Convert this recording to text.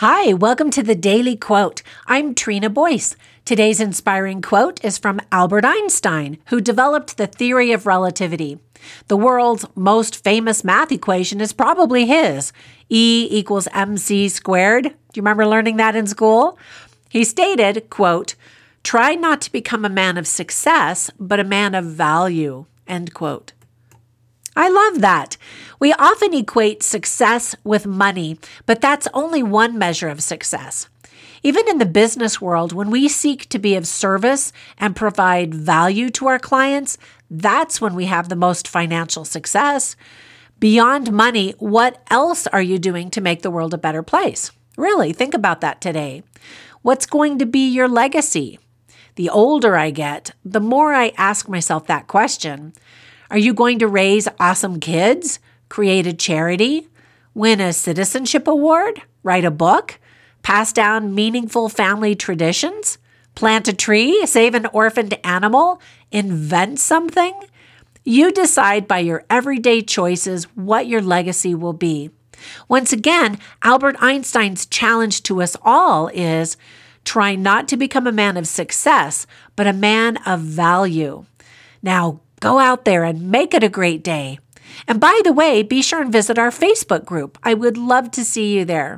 Hi, welcome to the Daily Quote. I'm Trina Boyce. Today's inspiring quote is from Albert Einstein, who developed the theory of relativity. The world's most famous math equation is probably his E equals mc squared. Do you remember learning that in school? He stated, quote, Try not to become a man of success, but a man of value, end quote. I love that. We often equate success with money, but that's only one measure of success. Even in the business world, when we seek to be of service and provide value to our clients, that's when we have the most financial success. Beyond money, what else are you doing to make the world a better place? Really, think about that today. What's going to be your legacy? The older I get, the more I ask myself that question. Are you going to raise awesome kids, create a charity, win a citizenship award, write a book, pass down meaningful family traditions, plant a tree, save an orphaned animal, invent something? You decide by your everyday choices what your legacy will be. Once again, Albert Einstein's challenge to us all is try not to become a man of success, but a man of value. Now, Go out there and make it a great day. And by the way, be sure and visit our Facebook group. I would love to see you there.